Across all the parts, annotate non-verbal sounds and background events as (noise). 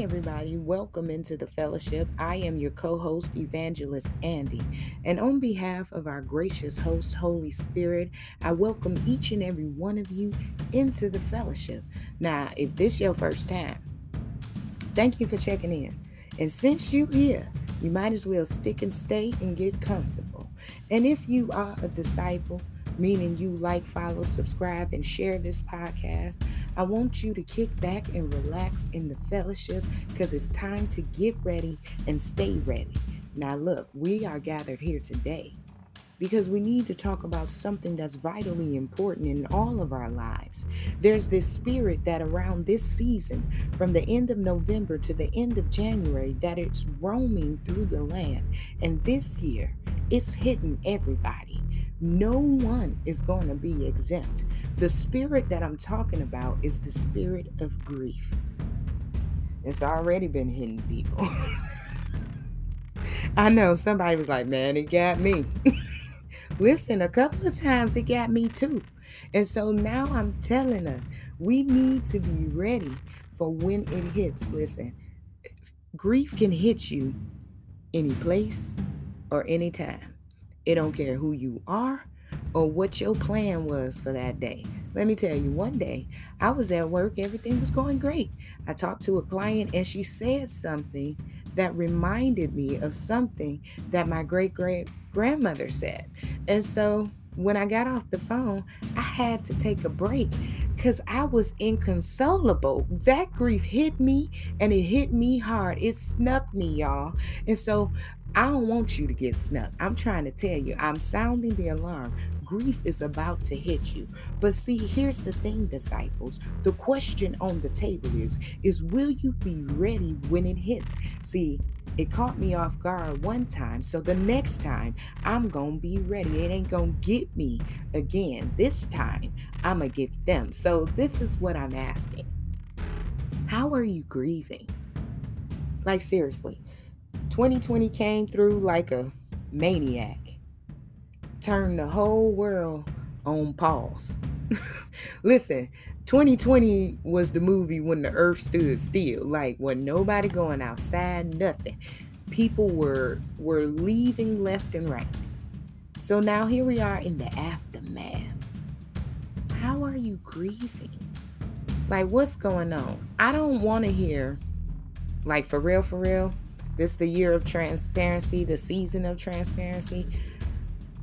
Everybody, welcome into the fellowship. I am your co host, Evangelist Andy. And on behalf of our gracious host, Holy Spirit, I welcome each and every one of you into the fellowship. Now, if this your first time, thank you for checking in. And since you're here, you might as well stick and stay and get comfortable. And if you are a disciple, meaning you like, follow, subscribe, and share this podcast, I want you to kick back and relax in the fellowship because it's time to get ready and stay ready. Now, look, we are gathered here today because we need to talk about something that's vitally important in all of our lives. There's this spirit that around this season, from the end of November to the end of January, that it's roaming through the land. And this year, it's hitting everybody. No one is going to be exempt. The spirit that I'm talking about is the spirit of grief. It's already been hitting people. (laughs) I know somebody was like, man, it got me. (laughs) Listen, a couple of times it got me too. And so now I'm telling us we need to be ready for when it hits. Listen, grief can hit you any place or any time. It don't care who you are or what your plan was for that day. Let me tell you, one day I was at work, everything was going great. I talked to a client and she said something that reminded me of something that my great great grandmother said. And so when I got off the phone, I had to take a break because I was inconsolable. That grief hit me and it hit me hard. It snuck me, y'all. And so I don't want you to get snuck. I'm trying to tell you, I'm sounding the alarm. Grief is about to hit you. But see, here's the thing, disciples. The question on the table is is will you be ready when it hits? See, it caught me off guard one time, so the next time I'm gonna be ready. It ain't gonna get me again. This time I'm gonna get them. So, this is what I'm asking How are you grieving? Like, seriously, 2020 came through like a maniac, turned the whole world on pause. (laughs) Listen, 2020 was the movie when the earth stood still, like when nobody going outside, nothing. People were were leaving left and right. So now here we are in the aftermath. How are you grieving? Like what's going on? I don't want to hear like for real for real this the year of transparency, the season of transparency.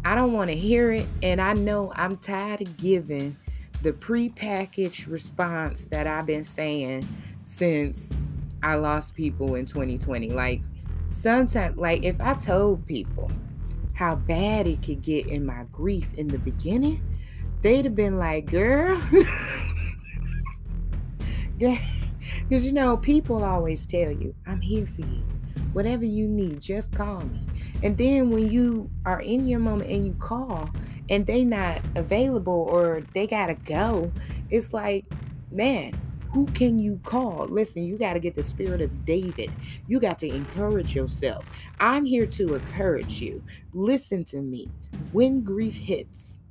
I don't want to hear it. And I know I'm tired of giving the prepackaged response that I've been saying since I lost people in 2020. Like sometimes, like if I told people how bad it could get in my grief in the beginning, they'd have been like, girl, (laughs) because you know, people always tell you, I'm here for you. Whatever you need, just call me. And then when you are in your moment and you call and they not available or they gotta go, it's like, man, who can you call? Listen, you got to get the spirit of David. You got to encourage yourself. I'm here to encourage you. Listen to me. When grief hits,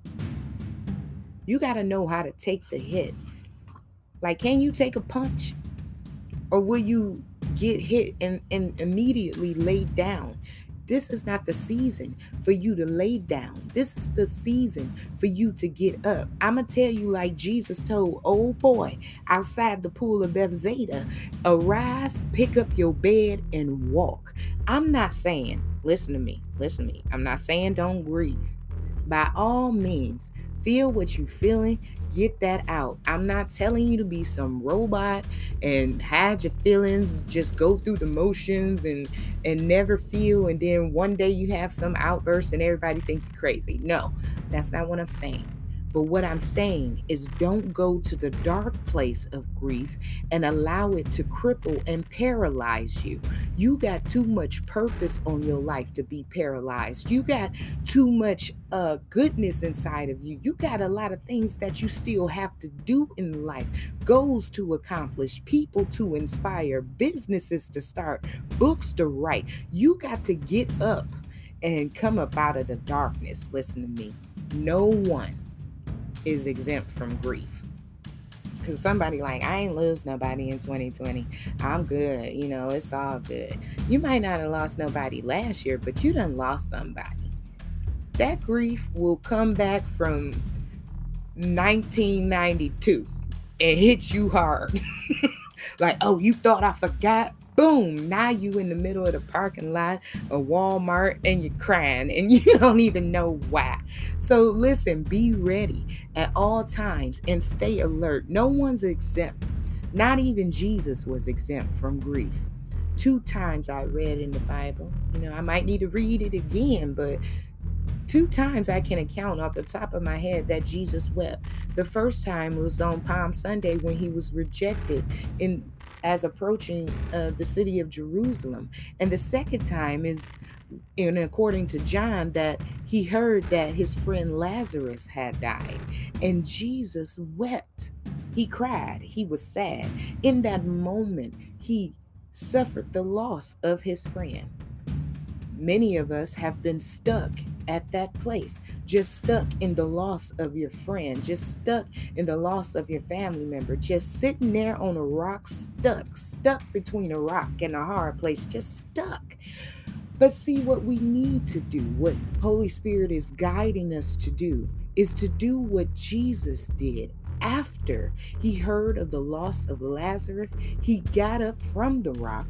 you got to know how to take the hit. Like, can you take a punch? Or will you get hit and, and immediately lay down? This is not the season for you to lay down. This is the season for you to get up. I'm going to tell you, like Jesus told old boy outside the pool of Bethsaida arise, pick up your bed, and walk. I'm not saying, listen to me, listen to me. I'm not saying don't grieve. By all means, feel what you're feeling get that out. I'm not telling you to be some robot and hide your feelings, just go through the motions and and never feel and then one day you have some outburst and everybody think you're crazy. No, that's not what I'm saying. But what I'm saying is don't go to the dark place of grief and allow it to cripple and paralyze you. You got too much purpose on your life to be paralyzed. You got too much uh, goodness inside of you. You got a lot of things that you still have to do in life, goals to accomplish, people to inspire, businesses to start, books to write. You got to get up and come up out of the darkness. Listen to me. No one is exempt from grief. Cause somebody like I ain't lose nobody in 2020. I'm good. You know, it's all good. You might not have lost nobody last year, but you done lost somebody. That grief will come back from 1992 and hit you hard. (laughs) like, oh, you thought I forgot? Boom, now you in the middle of the parking lot of Walmart and you're crying and (laughs) you don't even know why. So listen, be ready at all times and stay alert. No one's exempt. Not even Jesus was exempt from grief. Two times I read in the Bible. You know, I might need to read it again, but two times I can account off the top of my head that Jesus wept. The first time was on Palm Sunday when he was rejected in as approaching uh, the city of Jerusalem. And the second time is, in according to John, that he heard that his friend Lazarus had died. And Jesus wept. He cried. He was sad. In that moment, he suffered the loss of his friend. Many of us have been stuck at that place, just stuck in the loss of your friend, just stuck in the loss of your family member, just sitting there on a rock, stuck, stuck between a rock and a hard place, just stuck. But see, what we need to do, what Holy Spirit is guiding us to do, is to do what Jesus did after he heard of the loss of Lazarus. He got up from the rock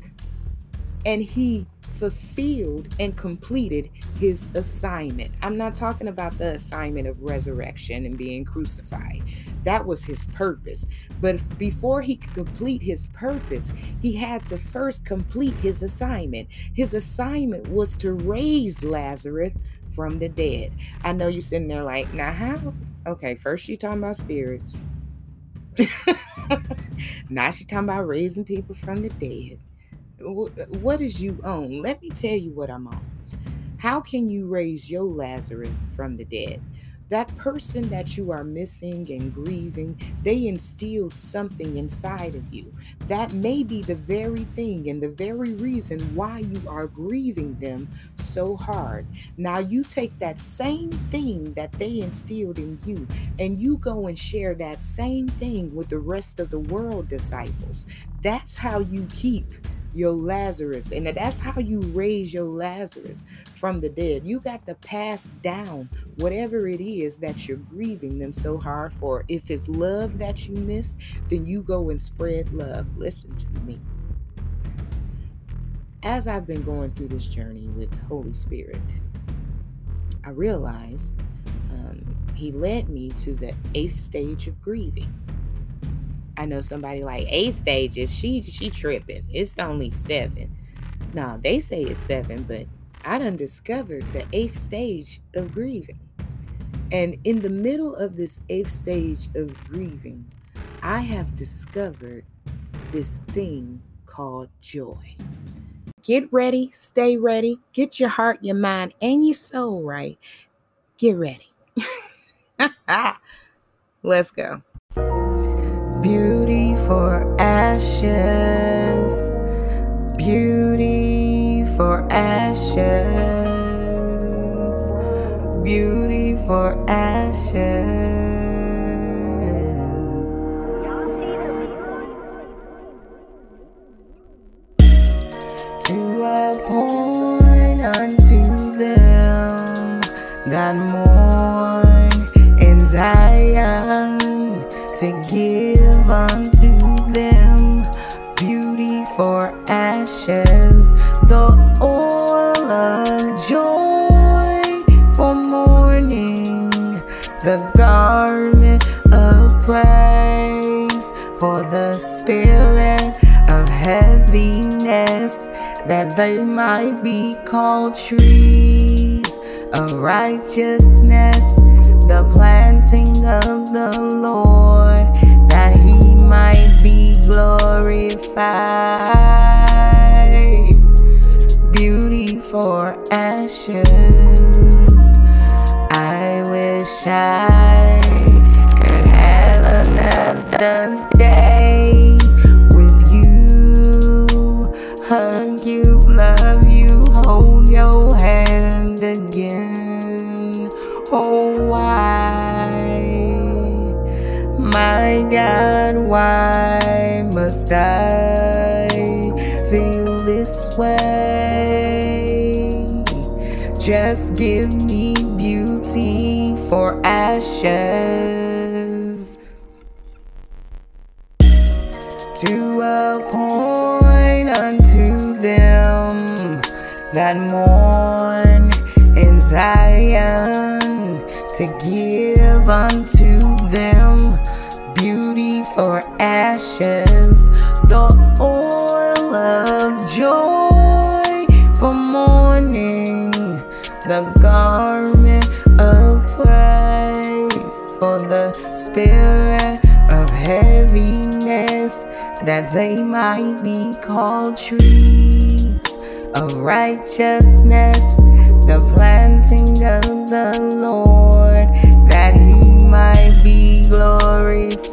and he fulfilled and completed his assignment. I'm not talking about the assignment of resurrection and being crucified. That was his purpose. But before he could complete his purpose, he had to first complete his assignment. His assignment was to raise Lazarus from the dead. I know you're sitting there like, now how? Okay, first she talking about spirits. (laughs) now she talking about raising people from the dead what is you own? Let me tell you what I'm on. How can you raise your Lazarus from the dead? That person that you are missing and grieving, they instill something inside of you. That may be the very thing and the very reason why you are grieving them so hard. Now, you take that same thing that they instilled in you and you go and share that same thing with the rest of the world disciples. That's how you keep your Lazarus. And that's how you raise your Lazarus from the dead. You got to pass down whatever it is that you're grieving them so hard for. If it's love that you miss, then you go and spread love. Listen to me. As I've been going through this journey with Holy Spirit, I realized um, He led me to the eighth stage of grieving. I know somebody like A stages, she she tripping. It's only seven. No, they say it's seven, but I done discovered the eighth stage of grieving. And in the middle of this eighth stage of grieving, I have discovered this thing called joy. Get ready, stay ready, get your heart, your mind, and your soul right. Get ready. (laughs) Let's go. Beauty for ashes, beauty for ashes, beauty for ashes. They might be called trees of righteousness, in Zion, to give unto them beauty for ashes, the oil of joy for mourning, the garment of praise for the spirit of heaviness, that they might be called trees of righteousness, the planting of the Lord, that he might be glorified.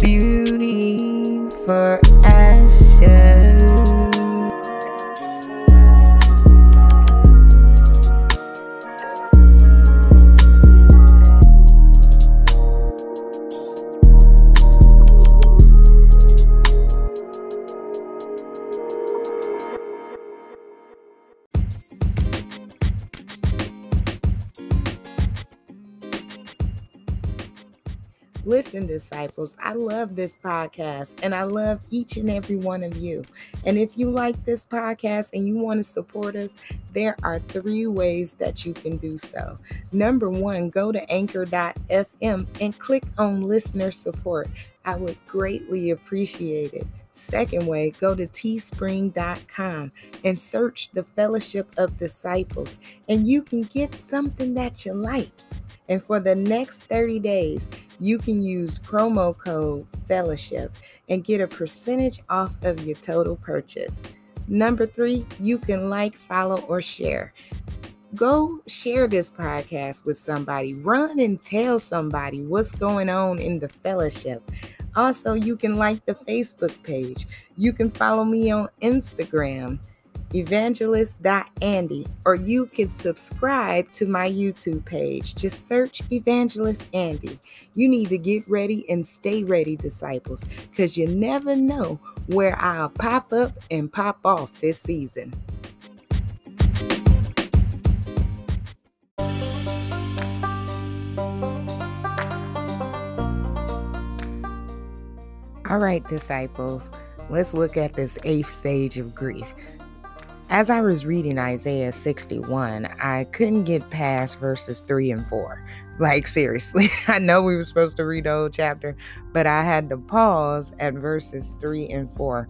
Beauty for Listen, disciples, I love this podcast and I love each and every one of you. And if you like this podcast and you want to support us, there are three ways that you can do so. Number one, go to anchor.fm and click on listener support. I would greatly appreciate it. Second way, go to teespring.com and search the Fellowship of Disciples, and you can get something that you like. And for the next 30 days, you can use promo code fellowship and get a percentage off of your total purchase. Number three, you can like, follow, or share. Go share this podcast with somebody. Run and tell somebody what's going on in the fellowship. Also, you can like the Facebook page. You can follow me on Instagram evangelist.andy, or you can subscribe to my YouTube page. Just search Evangelist Andy. You need to get ready and stay ready, disciples, because you never know where I'll pop up and pop off this season. All right, disciples, let's look at this eighth stage of grief. As I was reading Isaiah 61, I couldn't get past verses 3 and 4. Like, seriously, (laughs) I know we were supposed to read the whole chapter, but I had to pause at verses 3 and 4.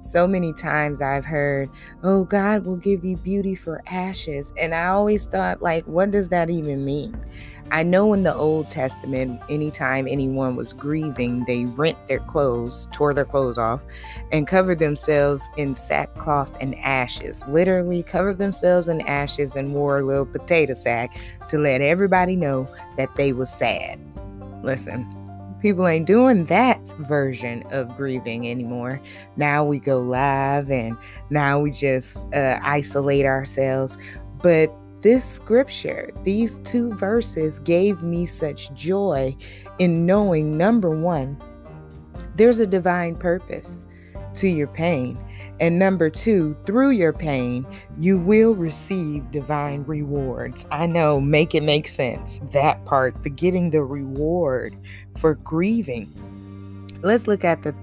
So many times I've heard, oh, God will give you beauty for ashes. And I always thought, like, what does that even mean? I know in the Old Testament, anytime anyone was grieving, they rent their clothes, tore their clothes off, and covered themselves in sackcloth and ashes. Literally covered themselves in ashes and wore a little potato sack to let everybody know that they was sad. Listen, people ain't doing that version of grieving anymore. Now we go live and now we just uh, isolate ourselves. But this scripture, these two verses gave me such joy in knowing number one, there's a divine purpose to your pain. And number two, through your pain, you will receive divine rewards. I know, make it make sense. That part, the getting the reward for grieving. Let's look at the,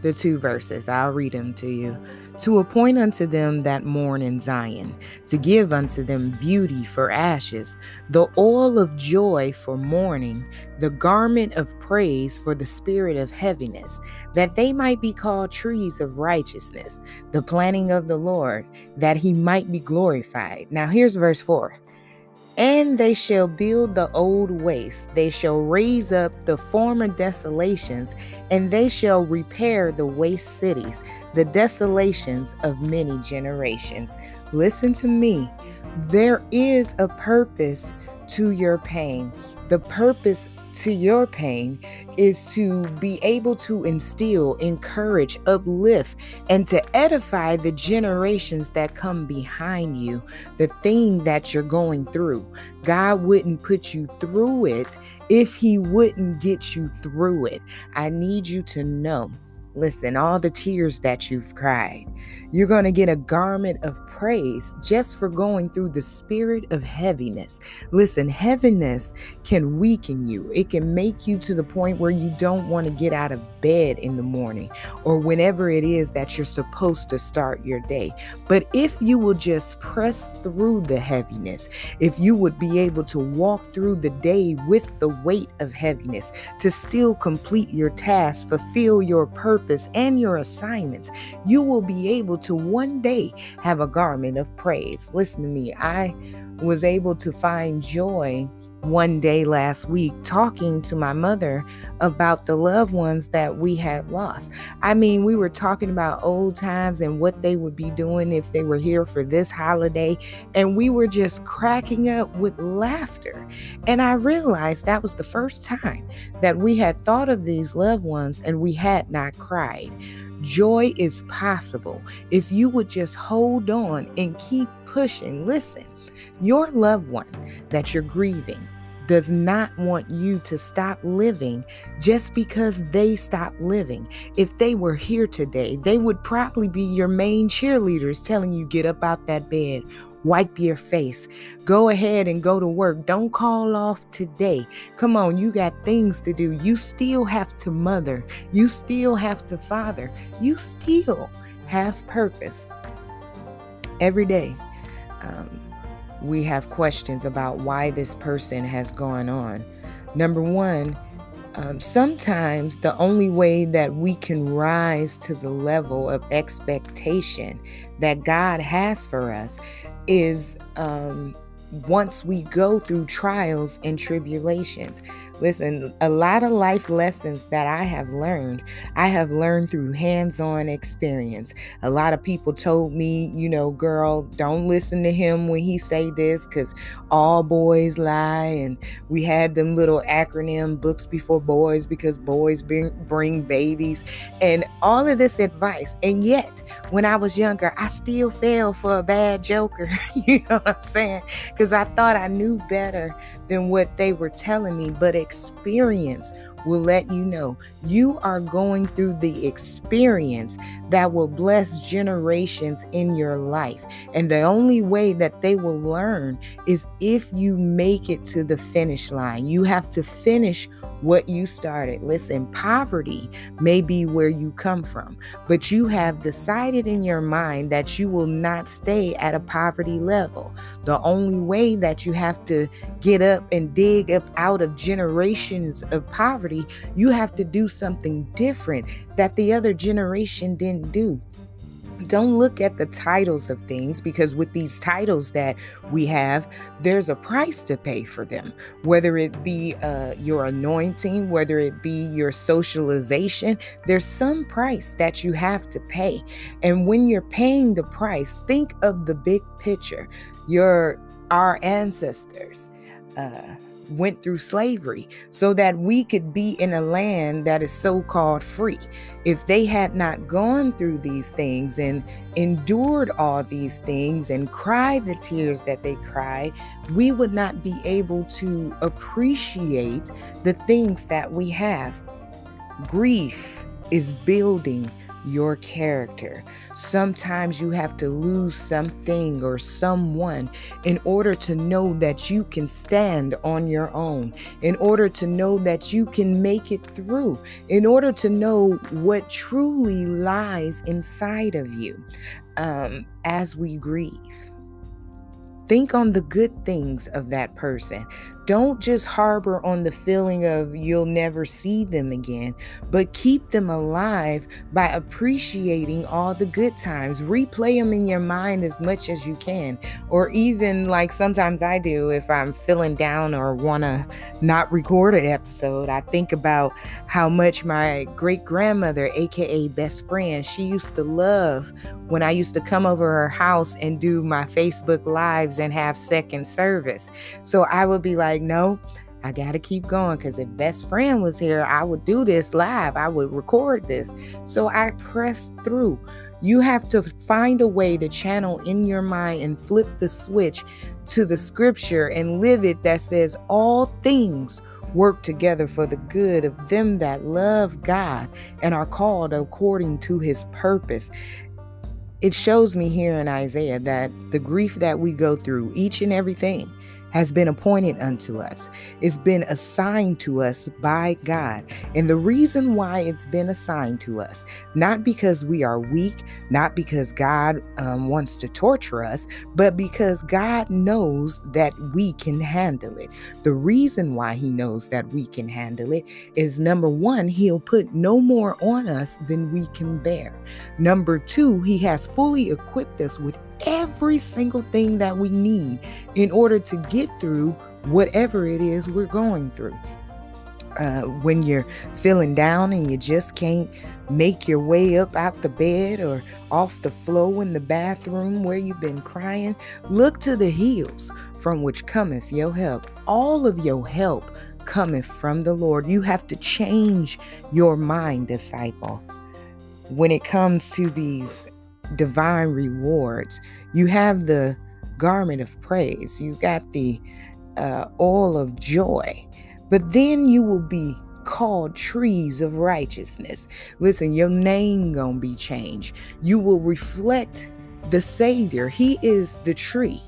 the two verses. I'll read them to you to appoint unto them that mourn in Zion, to give unto them beauty for ashes, the oil of joy for mourning, the garment of praise for the spirit of heaviness, that they might be called trees of righteousness, the planting of the Lord, that he might be glorified. Now here's verse 4. And they shall build the old waste, they shall raise up the former desolations, and they shall repair the waste cities, the desolations of many generations. Listen to me. There is a purpose to your pain. The purpose to your pain is to be able to instill, encourage, uplift, and to edify the generations that come behind you, the thing that you're going through. God wouldn't put you through it if He wouldn't get you through it. I need you to know Listen, all the tears that you've cried, you're going to get a garment of praise just for going through the spirit of heaviness. Listen, heaviness can weaken you, it can make you to the point where you don't want to get out of bed in the morning or whenever it is that you're supposed to start your day. But if you will just press through the heaviness, if you would be able to walk through the day with the weight of heaviness, to still complete your task, fulfill your purpose and your assignments, you will be able to one day have a garment of praise. Listen to me. I was able to find joy one day last week talking to my mother about the loved ones that we had lost. I mean, we were talking about old times and what they would be doing if they were here for this holiday, and we were just cracking up with laughter. And I realized that was the first time that we had thought of these loved ones and we had not cried. Joy is possible if you would just hold on and keep pushing. Listen, your loved one that you're grieving does not want you to stop living just because they stop living. If they were here today, they would probably be your main cheerleaders telling you get up out that bed, wipe your face, go ahead and go to work. Don't call off today. Come on, you got things to do. You still have to mother, you still have to father, you still have purpose every day. Um, we have questions about why this person has gone on. Number one, um, sometimes the only way that we can rise to the level of expectation that God has for us is um, once we go through trials and tribulations. Listen, a lot of life lessons that I have learned, I have learned through hands on experience. A lot of people told me, you know, girl, don't listen to him when he say this because all boys lie. And we had them little acronym books before boys because boys bring, bring babies and all of this advice. And yet, when I was younger, I still fell for a bad joker. (laughs) you know what I'm saying? Because I thought I knew better than what they were telling me. But it experience will let you know you are going through the experience that will bless generations in your life. And the only way that they will learn is if you make it to the finish line. You have to finish what you started. Listen, poverty may be where you come from, but you have decided in your mind that you will not stay at a poverty level. The only way that you have to get up and dig up out of generations of poverty, you have to do something different that the other generation didn't do. Don't look at the titles of things because with these titles that we have there's a price to pay for them. Whether it be uh, your anointing whether it be your socialization there's some price that you have to pay. And when you're paying the price think of the big picture. Your our ancestors uh, went through slavery so that we could be in a land that is so called free. If they had not gone through these things and endured all these things and cried the tears that they cried, we would not be able to appreciate the things that we have. Grief is building your character. Sometimes you have to lose something or someone in order to know that you can stand on your own, in order to know that you can make it through, in order to know what truly lies inside of you um, as we grieve. Think on the good things of that person. Don't just harbor on the feeling of you'll never see them again, but keep them alive by appreciating all the good times. Replay them in your mind as much as you can. Or even like sometimes I do if I'm feeling down or want to not record an episode, I think about how much my great grandmother, aka best friend, she used to love when I used to come over her house and do my Facebook lives and have second service. So I would be like, like, no, I got to keep going because if best friend was here, I would do this live. I would record this. So I pressed through. You have to find a way to channel in your mind and flip the switch to the scripture and live it that says, All things work together for the good of them that love God and are called according to his purpose. It shows me here in Isaiah that the grief that we go through, each and everything, has been appointed unto us. It's been assigned to us by God. And the reason why it's been assigned to us, not because we are weak, not because God um, wants to torture us, but because God knows that we can handle it. The reason why He knows that we can handle it is number one, He'll put no more on us than we can bear. Number two, He has fully equipped us with every single thing that we need in order to get through whatever it is we're going through. Uh, when you're feeling down and you just can't make your way up out the bed or off the floor in the bathroom where you've been crying, look to the hills from which cometh your help. All of your help cometh from the Lord. You have to change your mind, disciple. When it comes to these divine rewards. You have the garment of praise, you got the uh, oil of joy, but then you will be called trees of righteousness. Listen, your name gonna be changed. You will reflect the Savior. He is the tree,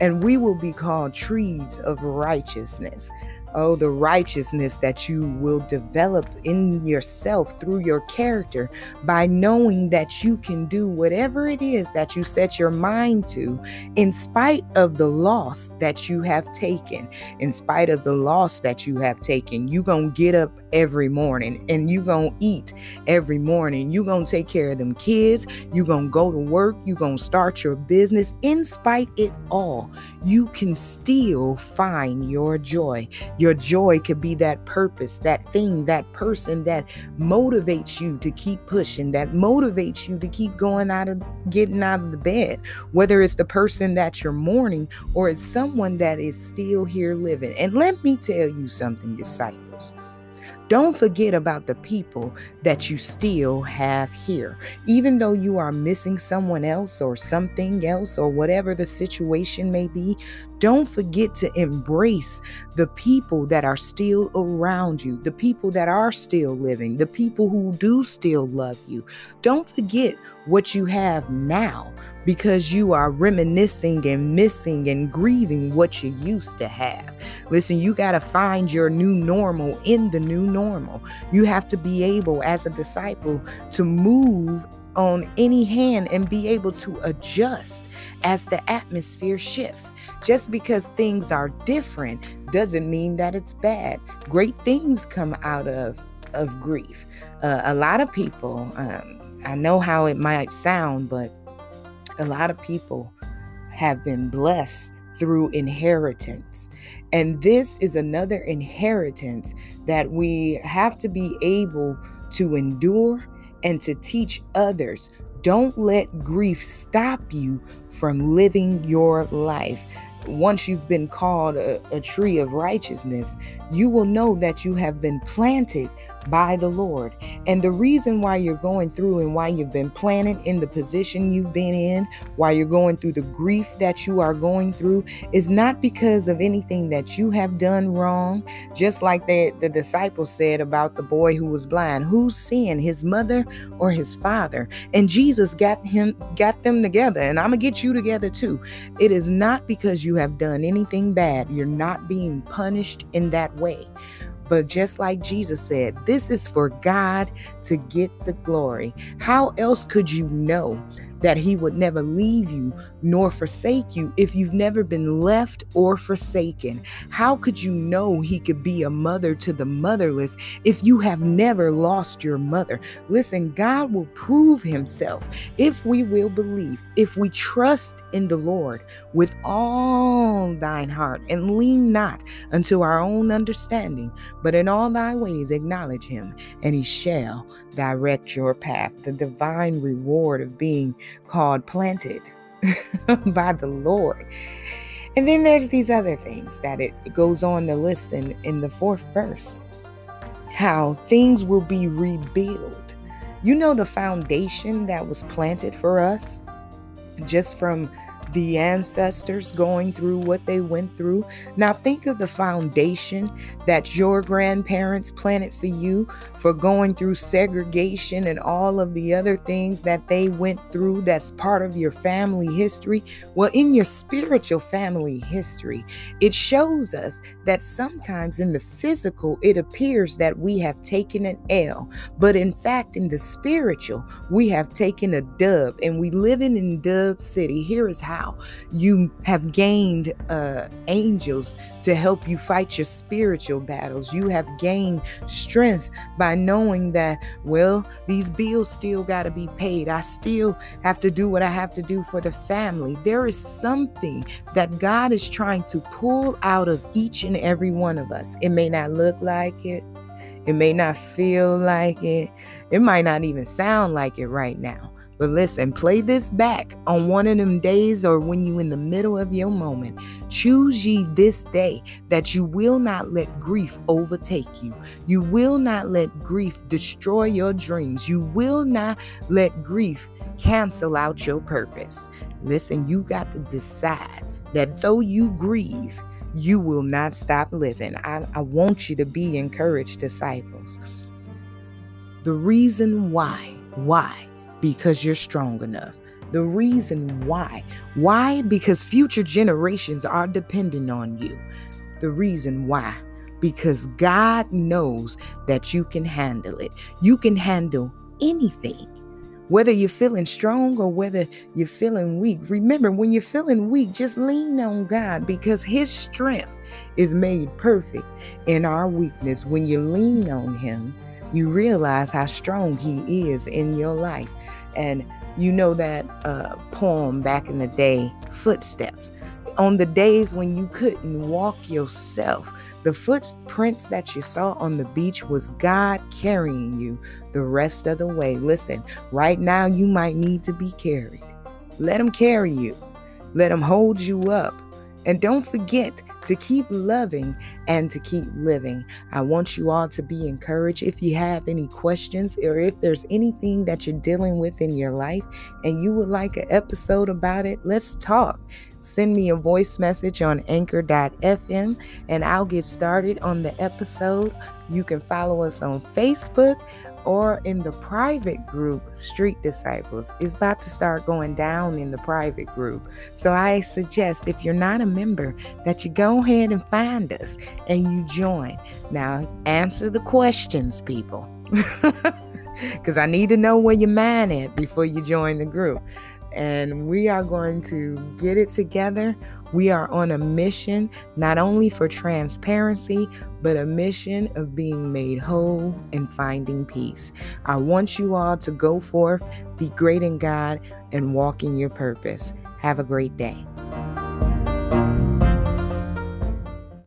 and we will be called trees of righteousness. Oh, the righteousness that you will develop in yourself through your character by knowing that you can do whatever it is that you set your mind to, in spite of the loss that you have taken. In spite of the loss that you have taken, you're going to get up every morning and you're going to eat every morning. You're going to take care of them kids. You're going to go to work. You're going to start your business. In spite it all, you can still find your joy. Your your joy could be that purpose, that thing, that person that motivates you to keep pushing, that motivates you to keep going out of getting out of the bed. Whether it's the person that you're mourning or it's someone that is still here living. And let me tell you something, disciples. Don't forget about the people that you still have here. Even though you are missing someone else or something else or whatever the situation may be, don't forget to embrace the people that are still around you, the people that are still living, the people who do still love you. Don't forget what you have now because you are reminiscing and missing and grieving what you used to have. Listen, you got to find your new normal in the new normal. You have to be able, as a disciple, to move on any hand and be able to adjust as the atmosphere shifts. Just because things are different doesn't mean that it's bad. Great things come out of of grief. Uh, a lot of people um, I know how it might sound, but a lot of people have been blessed through inheritance. And this is another inheritance that we have to be able to endure and to teach others. Don't let grief stop you from living your life once you've been called a, a, tree of righteousness, you will know that you have been planted by the Lord. And the reason why you're going through and why you've been planted in the position you've been in, why you're going through the grief that you are going through, is not because of anything that you have done wrong. Just like the, the disciples said about the boy who was blind, who's sin, his mother or his father? And Jesus got him, got them together, and I'm gonna get you together too. It is not because you have done anything bad. You're not being punished in that way. But just like Jesus said, this is for God to get the glory. How else could you know that he would never leave you nor forsake you if you've never been left or forsaken? How could you know he could be a mother to the motherless if you have never lost your mother? Listen, God will prove himself if we will believe, if we trust in the Lord with all thine heart and lean not unto our own understanding, but in all thy ways acknowledge him, and he shall direct your path. The divine reward of being called planted (laughs) by the Lord. And then there's these other things that it goes on to list in, in the fourth verse how things will be rebuilt. You know, the foundation that was planted for us just from the ancestors going through what they went through. Now, think of the foundation that your grandparents planted for you for going through segregation and all of the other things that they went through that's part of your family history. Well, in your spiritual family history, it shows us that sometimes in the physical, it appears that we have taken an L, but in fact, in the spiritual, we have taken a dub and we living in Dub City. Here is how how you have gained uh, angels to help you fight your spiritual battles. You have gained strength by knowing that, well, these bills still got to be paid. I still have to do what I have to do for the family. There is something that God is trying to pull out of each and every one of us. It may not look like it. It may not feel like it. It might not even sound like it right now. But listen, play this back on one of them days or when you in the middle of your moment. Choose ye this day that you will not let grief overtake you. You will not let grief destroy your dreams. You will not let grief cancel out your purpose. Listen, you got to decide that though you grieve, you will not stop living. I, I want you to be encouraged, disciples. The reason why, why because you're strong enough. The reason why. Why? Because future generations are dependent on you. The reason why. Because God knows that you can handle it. You can handle anything. Whether you're feeling strong or whether you're feeling weak. Remember, when you're feeling weak, just lean on God because His strength is made perfect in our weakness. When you lean on Him, you realize how strong He is in your life. And you know that uh, poem back in the day, Footsteps. On the days when you couldn't walk yourself, the footprints that you saw on the beach was God carrying you the rest of the way. Listen, right now you might need to be carried. Let Him carry you, let Him hold you up. And don't forget to keep loving and to keep living. I want you all to be encouraged. If you have any questions or if there's anything that you're dealing with in your life and you would like an episode about it, let's talk. Send me a voice message on anchor.fm and I'll get started on the episode. You can follow us on Facebook or in the private group, Street Disciples, is about to start going down in the private group. So I suggest if you're not a member, that you go ahead and find us and you join. Now, answer the questions, people. (laughs) Because I need to know where your mind at before you join the group. and we are going to get it together. We are on a mission not only for transparency, but a mission of being made whole and finding peace. I want you all to go forth, be great in God, and walk in your purpose. Have a great day.